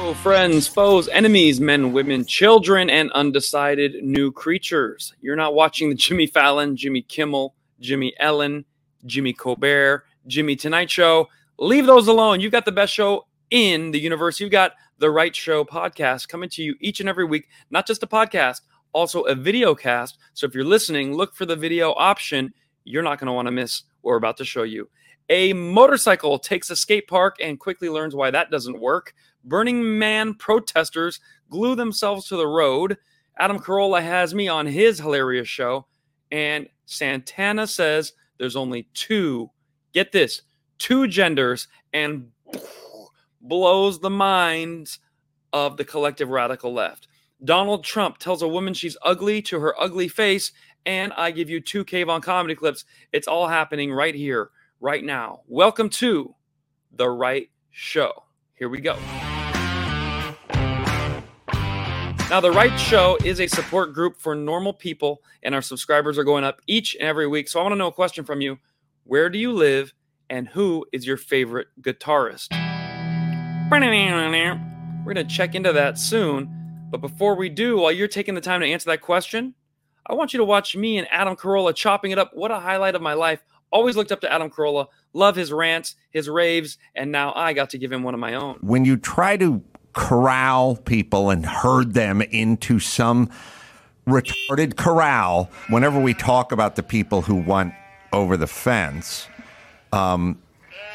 Hello, friends, foes, enemies, men, women, children, and undecided new creatures. You're not watching the Jimmy Fallon, Jimmy Kimmel, Jimmy Ellen, Jimmy Colbert, Jimmy Tonight Show. Leave those alone. You've got the best show in the universe. You've got the Right Show podcast coming to you each and every week, not just a podcast, also a video cast. So if you're listening, look for the video option. You're not going to want to miss what we're about to show you. A motorcycle takes a skate park and quickly learns why that doesn't work. Burning Man protesters glue themselves to the road. Adam Carolla has me on his hilarious show. And Santana says there's only two, get this, two genders and blows the minds of the collective radical left. Donald Trump tells a woman she's ugly to her ugly face, and I give you two K-von comedy clips. It's all happening right here, right now. Welcome to The Right Show. Here we go. Now, The Right Show is a support group for normal people, and our subscribers are going up each and every week. So I want to know a question from you Where do you live, and who is your favorite guitarist? We're going to check into that soon. But before we do, while you're taking the time to answer that question, I want you to watch me and Adam Carolla chopping it up. What a highlight of my life. Always looked up to Adam Carolla, love his rants, his raves, and now I got to give him one of my own. When you try to corral people and herd them into some retarded corral, whenever we talk about the people who want over the fence, um,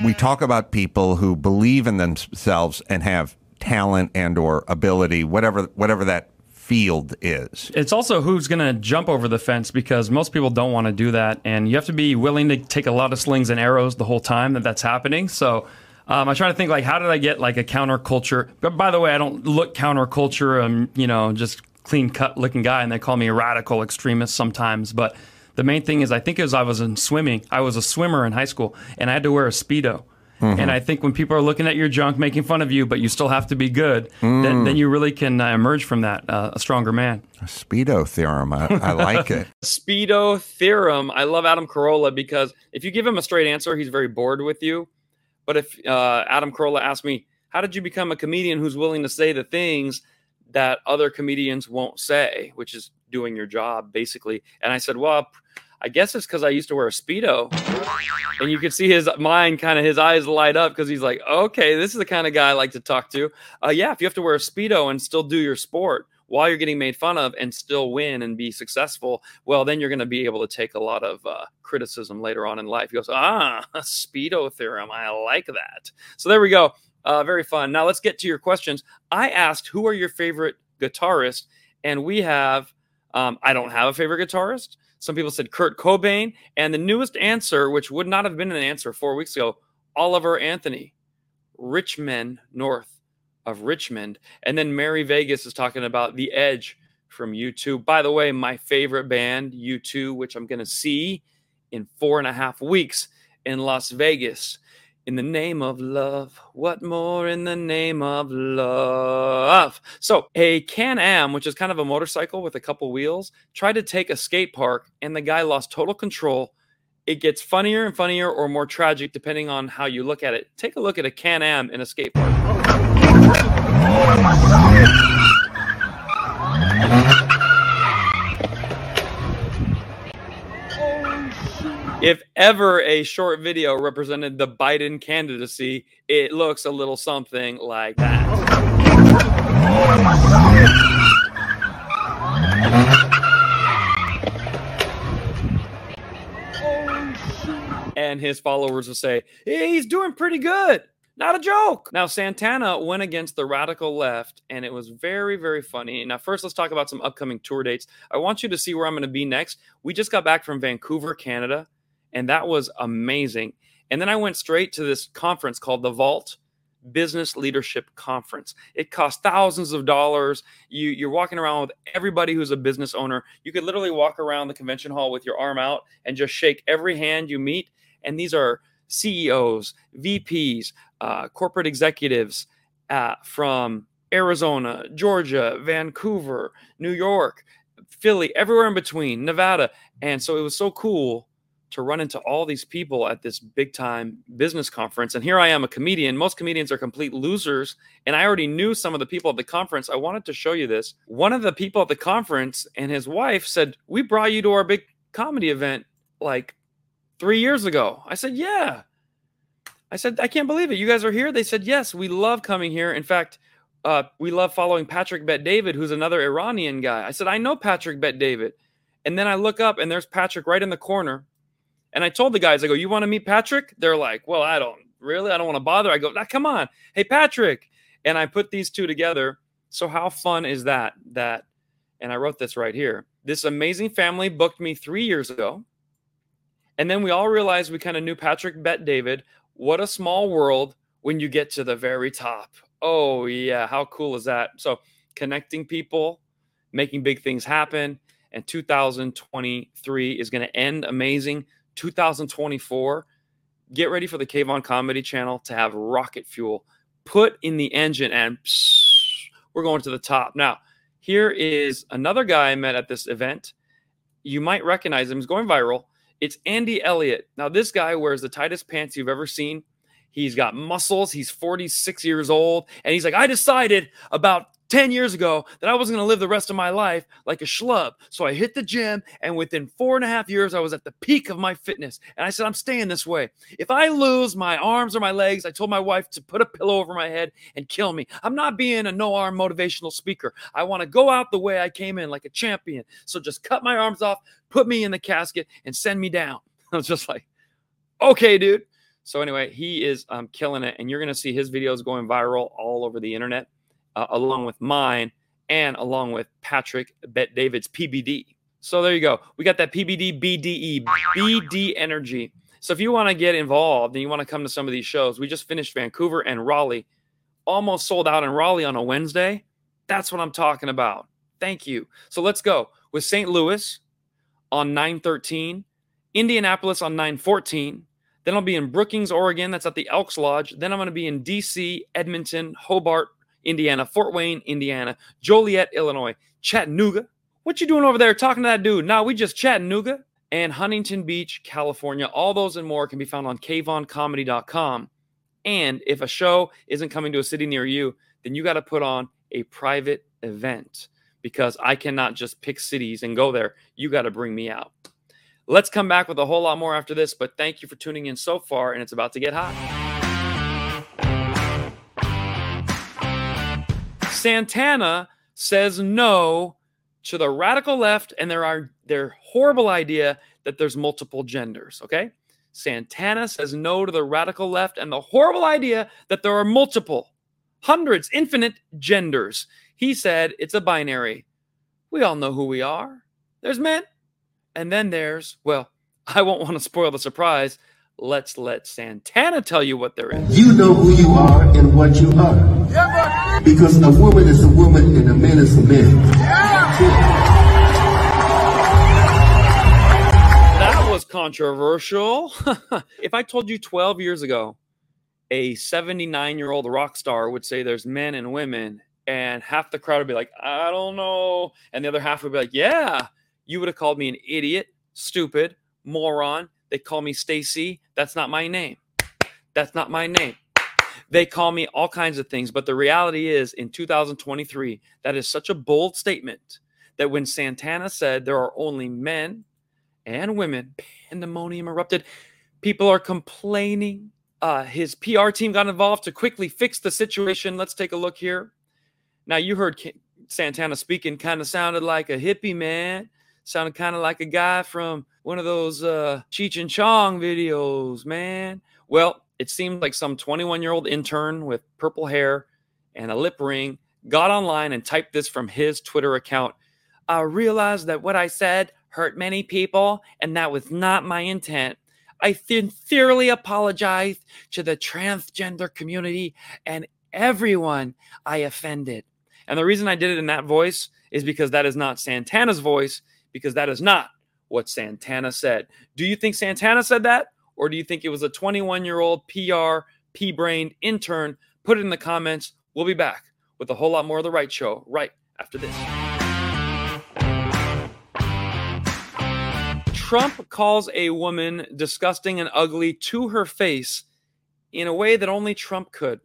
we talk about people who believe in themselves and have talent and or ability, whatever whatever that field is. It's also who's going to jump over the fence because most people don't want to do that, and you have to be willing to take a lot of slings and arrows the whole time that that's happening. So. Um, I try to think like, how did I get like a counterculture? But by the way, I don't look counterculture. I'm you know just clean cut looking guy, and they call me a radical extremist sometimes. But the main thing is, I think as I was in swimming, I was a swimmer in high school, and I had to wear a speedo. Mm-hmm. And I think when people are looking at your junk, making fun of you, but you still have to be good, mm. then, then, you really can uh, emerge from that uh, a stronger man. A Speedo theorem. I, I like it. Speedo theorem. I love Adam Carolla because if you give him a straight answer, he's very bored with you. But if uh, Adam Carolla asked me, How did you become a comedian who's willing to say the things that other comedians won't say, which is doing your job, basically? And I said, Well, I guess it's because I used to wear a Speedo. And you could see his mind kind of his eyes light up because he's like, okay, this is the kind of guy I like to talk to. Uh, yeah, if you have to wear a Speedo and still do your sport while you're getting made fun of and still win and be successful, well, then you're going to be able to take a lot of uh, criticism later on in life. He goes, ah, Speedo theorem. I like that. So there we go. Uh, very fun. Now let's get to your questions. I asked, who are your favorite guitarists? And we have, um, I don't have a favorite guitarist. Some people said Kurt Cobain. And the newest answer, which would not have been an answer four weeks ago, Oliver Anthony, Rich Men North of Richmond. And then Mary Vegas is talking about The Edge from U2. By the way, my favorite band, U2, which I'm going to see in four and a half weeks in Las Vegas in the name of love. What more in the name of love? So, a Can Am, which is kind of a motorcycle with a couple wheels, tried to take a skate park and the guy lost total control. It gets funnier and funnier or more tragic depending on how you look at it. Take a look at a Can Am in a skate park. If ever a short video represented the Biden candidacy, it looks a little something like that. And his followers will say, hey, he's doing pretty good. Not a joke. Now, Santana went against the radical left, and it was very, very funny. Now, first, let's talk about some upcoming tour dates. I want you to see where I'm going to be next. We just got back from Vancouver, Canada and that was amazing. And then I went straight to this conference called the Vault Business Leadership Conference. It cost thousands of dollars. You, you're walking around with everybody who's a business owner. You could literally walk around the convention hall with your arm out and just shake every hand you meet. And these are CEOs, VPs, uh, corporate executives uh, from Arizona, Georgia, Vancouver, New York, Philly, everywhere in between, Nevada. And so it was so cool to run into all these people at this big time business conference. And here I am, a comedian. Most comedians are complete losers. And I already knew some of the people at the conference. I wanted to show you this. One of the people at the conference and his wife said, We brought you to our big comedy event like three years ago. I said, Yeah. I said, I can't believe it. You guys are here? They said, Yes, we love coming here. In fact, uh, we love following Patrick Bet David, who's another Iranian guy. I said, I know Patrick Bet David. And then I look up and there's Patrick right in the corner. And I told the guys, I go, you want to meet Patrick? They're like, well, I don't really, I don't want to bother. I go, nah, come on. Hey, Patrick. And I put these two together. So how fun is that? That, and I wrote this right here. This amazing family booked me three years ago. And then we all realized we kind of knew Patrick Bet David. What a small world when you get to the very top. Oh, yeah. How cool is that? So connecting people, making big things happen. And 2023 is going to end amazing. 2024, get ready for the K-von Comedy Channel to have rocket fuel put in the engine and psh, we're going to the top. Now, here is another guy I met at this event. You might recognize him. He's going viral. It's Andy Elliott. Now, this guy wears the tightest pants you've ever seen. He's got muscles. He's 46 years old. And he's like, I decided about 10 years ago that I wasn't going to live the rest of my life like a schlub. So I hit the gym, and within four and a half years, I was at the peak of my fitness. And I said, I'm staying this way. If I lose my arms or my legs, I told my wife to put a pillow over my head and kill me. I'm not being a no arm motivational speaker. I want to go out the way I came in, like a champion. So just cut my arms off, put me in the casket, and send me down. I was just like, okay, dude. So anyway, he is um, killing it, and you're going to see his videos going viral all over the internet uh, along with mine and along with Patrick Bet David's PBD. So there you go. We got that PBD BDE, BD Energy. So if you want to get involved and you want to come to some of these shows, we just finished Vancouver and Raleigh. Almost sold out in Raleigh on a Wednesday. That's what I'm talking about. Thank you. So let's go with St. Louis on 913, Indianapolis on 914. Then I'll be in Brookings, Oregon. That's at the Elks Lodge. Then I'm going to be in DC, Edmonton, Hobart, Indiana, Fort Wayne, Indiana, Joliet, Illinois, Chattanooga. What you doing over there talking to that dude? Nah, we just Chattanooga and Huntington Beach, California. All those and more can be found on kvoncomedy.com. And if a show isn't coming to a city near you, then you got to put on a private event because I cannot just pick cities and go there. You got to bring me out. Let's come back with a whole lot more after this, but thank you for tuning in so far, and it's about to get hot. Santana says no to the radical left and there are their horrible idea that there's multiple genders, okay? Santana says no to the radical left and the horrible idea that there are multiple, hundreds, infinite genders. He said it's a binary. We all know who we are. There's men, and then there's, well, I won't want to spoil the surprise. Let's let Santana tell you what there is. You know who you are and what you are. Yeah, because a woman is a woman and a man is a man. That was controversial. if I told you 12 years ago, a 79 year old rock star would say there's men and women, and half the crowd would be like, I don't know. And the other half would be like, Yeah, you would have called me an idiot, stupid, moron. They call me Stacy. That's not my name. That's not my name. They call me all kinds of things, but the reality is in 2023, that is such a bold statement that when Santana said there are only men and women, pandemonium erupted. People are complaining. Uh, his PR team got involved to quickly fix the situation. Let's take a look here. Now, you heard Santana speaking, kind of sounded like a hippie man, sounded kind of like a guy from one of those uh, Cheech and Chong videos, man. Well, it seemed like some 21 year old intern with purple hair and a lip ring got online and typed this from his Twitter account. I realized that what I said hurt many people, and that was not my intent. I sincerely apologize to the transgender community and everyone I offended. And the reason I did it in that voice is because that is not Santana's voice, because that is not what Santana said. Do you think Santana said that? Or do you think it was a 21 year old PR, P brained intern? Put it in the comments. We'll be back with a whole lot more of The Right Show right after this. Trump calls a woman disgusting and ugly to her face in a way that only Trump could.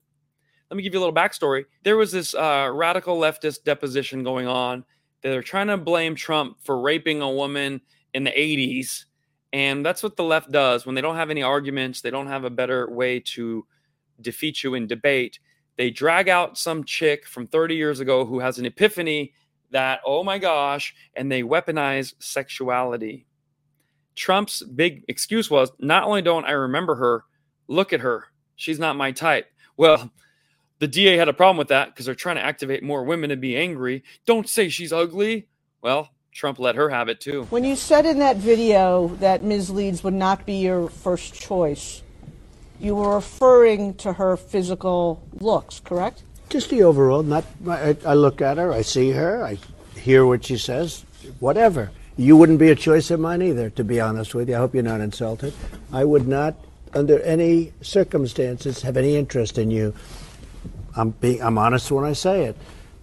Let me give you a little backstory. There was this uh, radical leftist deposition going on. They're trying to blame Trump for raping a woman in the 80s. And that's what the left does when they don't have any arguments, they don't have a better way to defeat you in debate. They drag out some chick from 30 years ago who has an epiphany that, oh my gosh, and they weaponize sexuality. Trump's big excuse was not only don't I remember her, look at her. She's not my type. Well, the DA had a problem with that because they're trying to activate more women to be angry. Don't say she's ugly. Well, Trump let her have it too. When you said in that video that Ms. Leeds would not be your first choice, you were referring to her physical looks, correct? Just the overall. Not. I, I look at her. I see her. I hear what she says. Whatever. You wouldn't be a choice of mine either, to be honest with you. I hope you're not insulted. I would not, under any circumstances, have any interest in you. I'm being. I'm honest when I say it.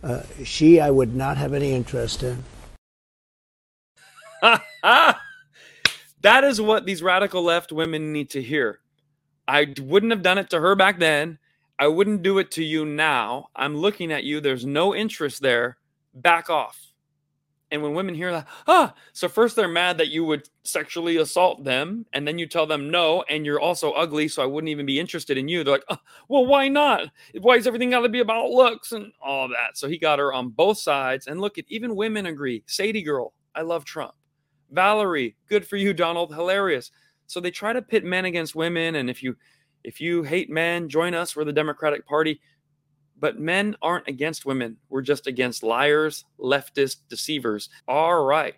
Uh, she, I would not have any interest in. that is what these radical left women need to hear. I wouldn't have done it to her back then. I wouldn't do it to you now. I'm looking at you. There's no interest there. Back off. And when women hear that, ah, so first they're mad that you would sexually assault them, and then you tell them no, and you're also ugly, so I wouldn't even be interested in you. They're like, well, why not? Why is everything got to be about looks and all that? So he got her on both sides. And look, at even women agree. Sadie girl, I love Trump. Valerie, good for you, Donald, hilarious. So they try to pit men against women, and if you if you hate men, join us. We're the Democratic Party. But men aren't against women. We're just against liars, leftist deceivers. All right.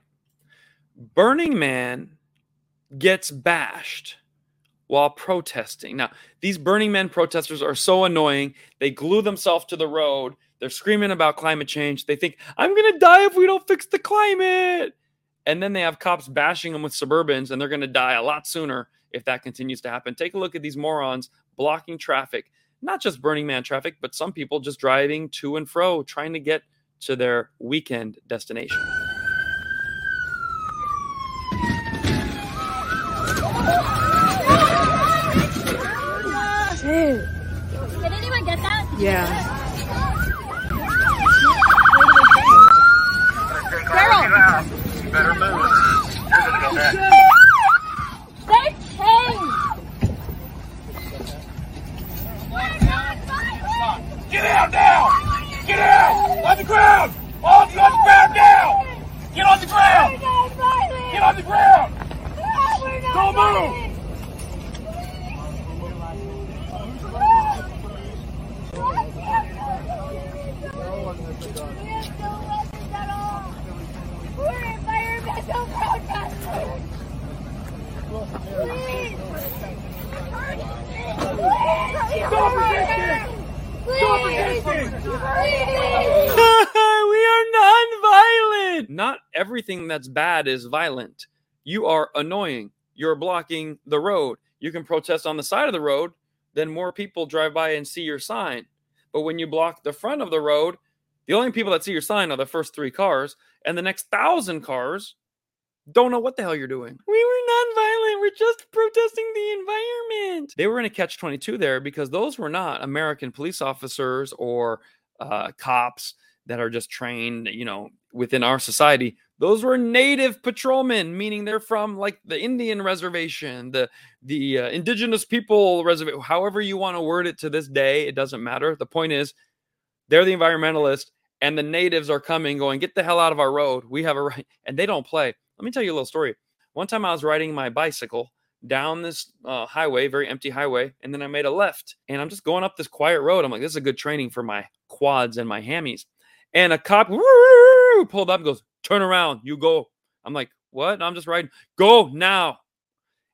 Burning Man gets bashed while protesting. Now, these Burning Man protesters are so annoying. They glue themselves to the road. They're screaming about climate change. They think, I'm going to die if we don't fix the climate. And then they have cops bashing them with Suburbans, and they're going to die a lot sooner if that continues to happen. Take a look at these morons blocking traffic, not just Burning Man traffic, but some people just driving to and fro trying to get to their weekend destination. Did anyone get that? Better move. You're gonna go back. Get out now! Get out! On the ground! All of you on the ground now! Get on the ground! Get on the ground! Don't move! We're environmental protesters! Please! Stop resisting! Stop resisting! Please! we are non-violent. Not everything that's bad is violent. You are annoying. You're blocking the road. You can protest on the side of the road, then more people drive by and see your sign. But when you block the front of the road, the only people that see your sign are the first three cars, and the next thousand cars don't know what the hell you're doing. We were non-violent. We're just protesting the environment. They were in a catch-22 there because those were not American police officers or uh, cops that are just trained, you know, within our society. Those were native patrolmen, meaning they're from like the Indian reservation, the the uh, indigenous people reservation. However you want to word it to this day, it doesn't matter. The point is, they're the environmentalists, and the natives are coming, going, "Get the hell out of our road. We have a right," and they don't play. Let me tell you a little story. One time I was riding my bicycle down this uh, highway, very empty highway, and then I made a left, and I'm just going up this quiet road. I'm like, this is a good training for my quads and my hammies. And a cop woo, pulled up and goes, turn around, you go. I'm like, what? I'm just riding. Go now.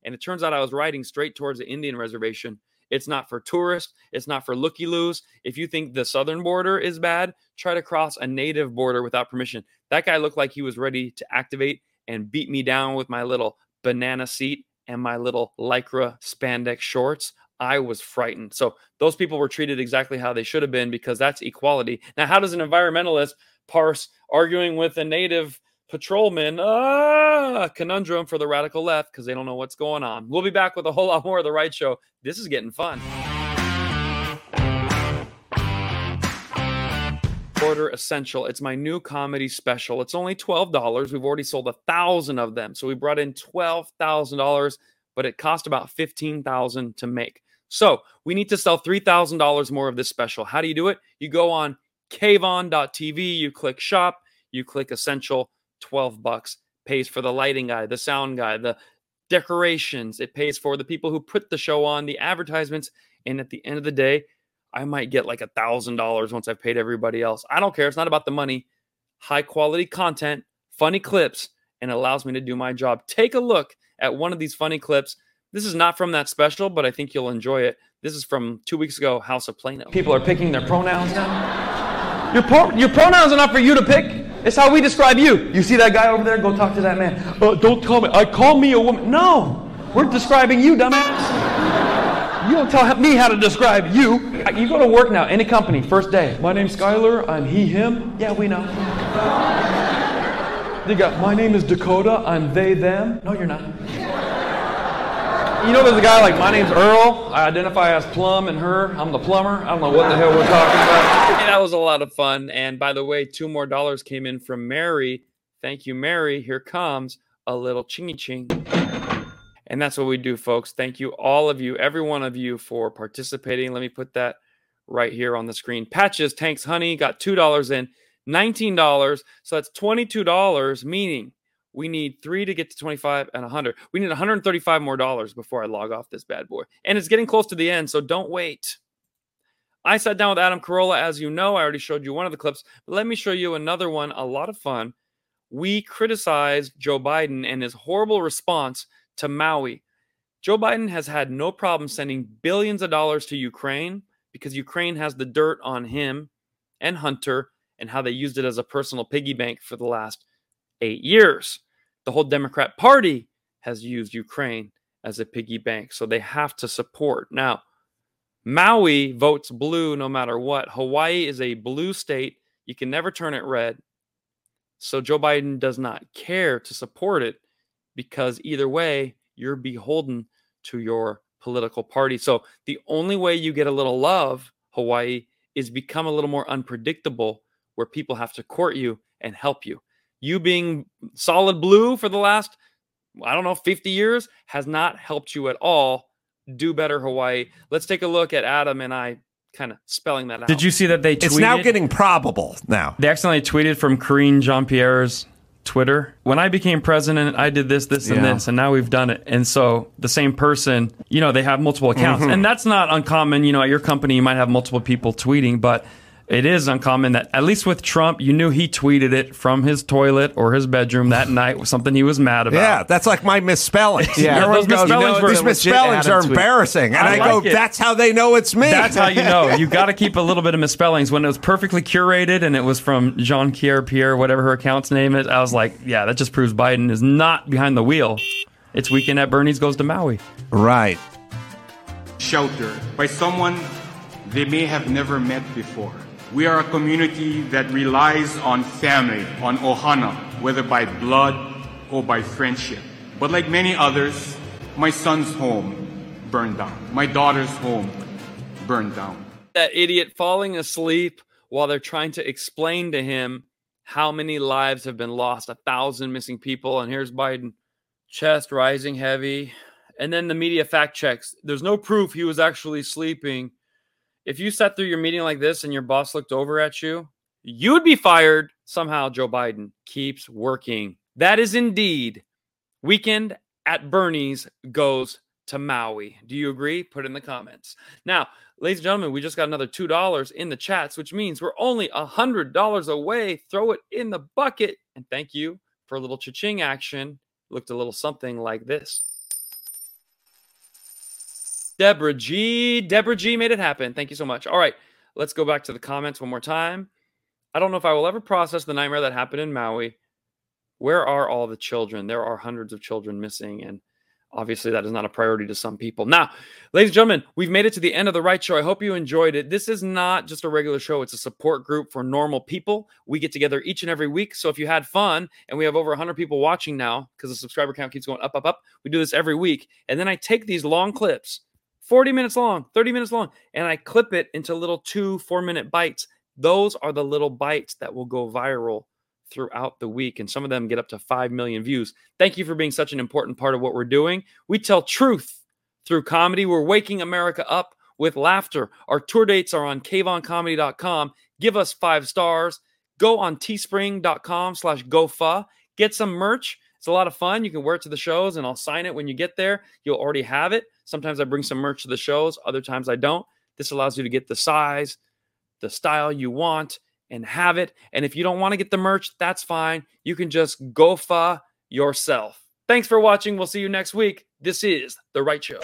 And it turns out I was riding straight towards the Indian reservation. It's not for tourists. It's not for looky loos. If you think the southern border is bad, try to cross a native border without permission. That guy looked like he was ready to activate and beat me down with my little banana seat and my little lycra spandex shorts. I was frightened. So those people were treated exactly how they should have been because that's equality. Now, how does an environmentalist parse arguing with a native patrolman. Ah, conundrum for the radical left because they don't know what's going on. We'll be back with a whole lot more of the right show. This is getting fun. Order Essential. It's my new comedy special. It's only $12. We've already sold a thousand of them. So we brought in $12,000, but it cost about 15,000 to make. So we need to sell $3,000 more of this special. How do you do it? You go on kvon.tv, you click shop, you click essential, 12 bucks. Pays for the lighting guy, the sound guy, the decorations. It pays for the people who put the show on, the advertisements. And at the end of the day, I might get like a thousand dollars once I've paid everybody else. I don't care. It's not about the money. High quality content, funny clips, and allows me to do my job. Take a look at one of these funny clips. This is not from that special, but I think you'll enjoy it. This is from two weeks ago, House of Plano. People are picking their pronouns now. Your, pro- your pronouns are not for you to pick. It's how we describe you. You see that guy over there? Go talk to that man. Uh, don't call me. I call me a woman. No, we're describing you, dumbass. You don't tell me how to describe you. You go to work now, any company, first day. My name's Skyler. I'm he, him. Yeah, we know. They got, my name is Dakota. I'm they, them. No, you're not. You know, there's a guy like, my name's Earl. I identify as Plum and her. I'm the plumber. I don't know what the hell we're talking about. Hey, that was a lot of fun. And by the way, two more dollars came in from Mary. Thank you, Mary. Here comes a little chingy ching. And that's what we do, folks. Thank you, all of you, every one of you, for participating. Let me put that right here on the screen. Patches, Tanks, Honey got $2 in, $19. So that's $22, meaning we need three to get to 25 and 100. We need 135 more dollars before I log off this bad boy. And it's getting close to the end, so don't wait. I sat down with Adam Carolla. As you know, I already showed you one of the clips, but let me show you another one. A lot of fun. We criticized Joe Biden and his horrible response to Maui. Joe Biden has had no problem sending billions of dollars to Ukraine because Ukraine has the dirt on him and Hunter and how they used it as a personal piggy bank for the last eight years. The whole Democrat Party has used Ukraine as a piggy bank, so they have to support. Now, Maui votes blue no matter what. Hawaii is a blue state. You can never turn it red. So Joe Biden does not care to support it because either way, you're beholden to your political party. So the only way you get a little love, Hawaii, is become a little more unpredictable where people have to court you and help you. You being solid blue for the last, I don't know, 50 years has not helped you at all. Do better, Hawaii. Let's take a look at Adam and I kind of spelling that out. Did you see that they tweeted? It's now getting probable now. They accidentally tweeted from Karine Jean Pierre's Twitter. When I became president, I did this, this, and Yeah. this, and now we've done it. And so the same person, you know, they have multiple accounts. Mhm. And that's not uncommon. You know, at your company, you might have multiple people tweeting, but it is uncommon that, at least with Trump, you knew he tweeted it from his toilet or his bedroom that night, was something he was mad about. Yeah, that's like my misspellings. Yeah, Everyone those goes, misspellings were these misspellings are tweet. embarrassing, and I I, go, it. "That's how they know it's me." That's how you know. You got to keep a little bit of misspellings. When it was perfectly curated and it was from Jean Pierre Pierre, whatever her account's name is, I was like, yeah, that just proves Biden is not behind the wheel. It's weekend at Bernie's goes to Maui. Right. sheltered by someone they may have never met before. We are a community that relies on family, on ohana, whether by blood or by friendship. But like many others, my son's home burned down. My daughter's home burned down. that idiot falling asleep while they're trying to explain to him how many lives have been lost a thousand missing people and here's biden chest rising heavy and then the media fact checks there's no proof he was actually sleeping if you sat through your meeting like this and your boss looked over at you you would be fired somehow joe biden keeps working that is indeed weekend at bernie's goes to maui do you agree put in the comments now ladies and gentlemen, we just got another two dollars in the chats, which means we're only a hundred dollars away. Throw it in the bucket, and thank you for a little cha-ching action. Looked a little something like this. Deborah G. Deborah G. made it happen. Thank you so much. All right, let's go back to the comments one more time. I don't know if I will ever process the nightmare that happened in Maui. Where are all the children? There are hundreds of children missing, and Obviously, that is not a priority to some people. Now, ladies and gentlemen, we've made it to the end of the right show. I hope you enjoyed it. This is not just a regular show, it's a support group for normal people. We get together each and every week. So if you had fun, and we have over 100 people watching now because the subscriber count keeps going up, up, up, we do this every week. And then I take these long clips, 40 minutes long, 30 minutes long, and I clip it into little two, four minute bites. Those are the little bites that will go viral throughout the week, and some of them get up to 5 million views. Thank you for being such an important part of what we're doing. We tell truth through comedy. We're waking America up with laughter. Our tour dates are on kvoncomedy.com. Give us five stars. Go on teespring.com slash gofa. Get some merch. It's a lot of fun. You can wear it to the shows, and I'll sign it when you get there. You'll already have it. Sometimes I bring some merch to the shows, other times I don't. This allows you to get the size, the style you want, and have it. And if you don't want to get the merch, that's fine. You can just GOFA yourself. Thanks for watching. We'll see you next week. This is The Right Show.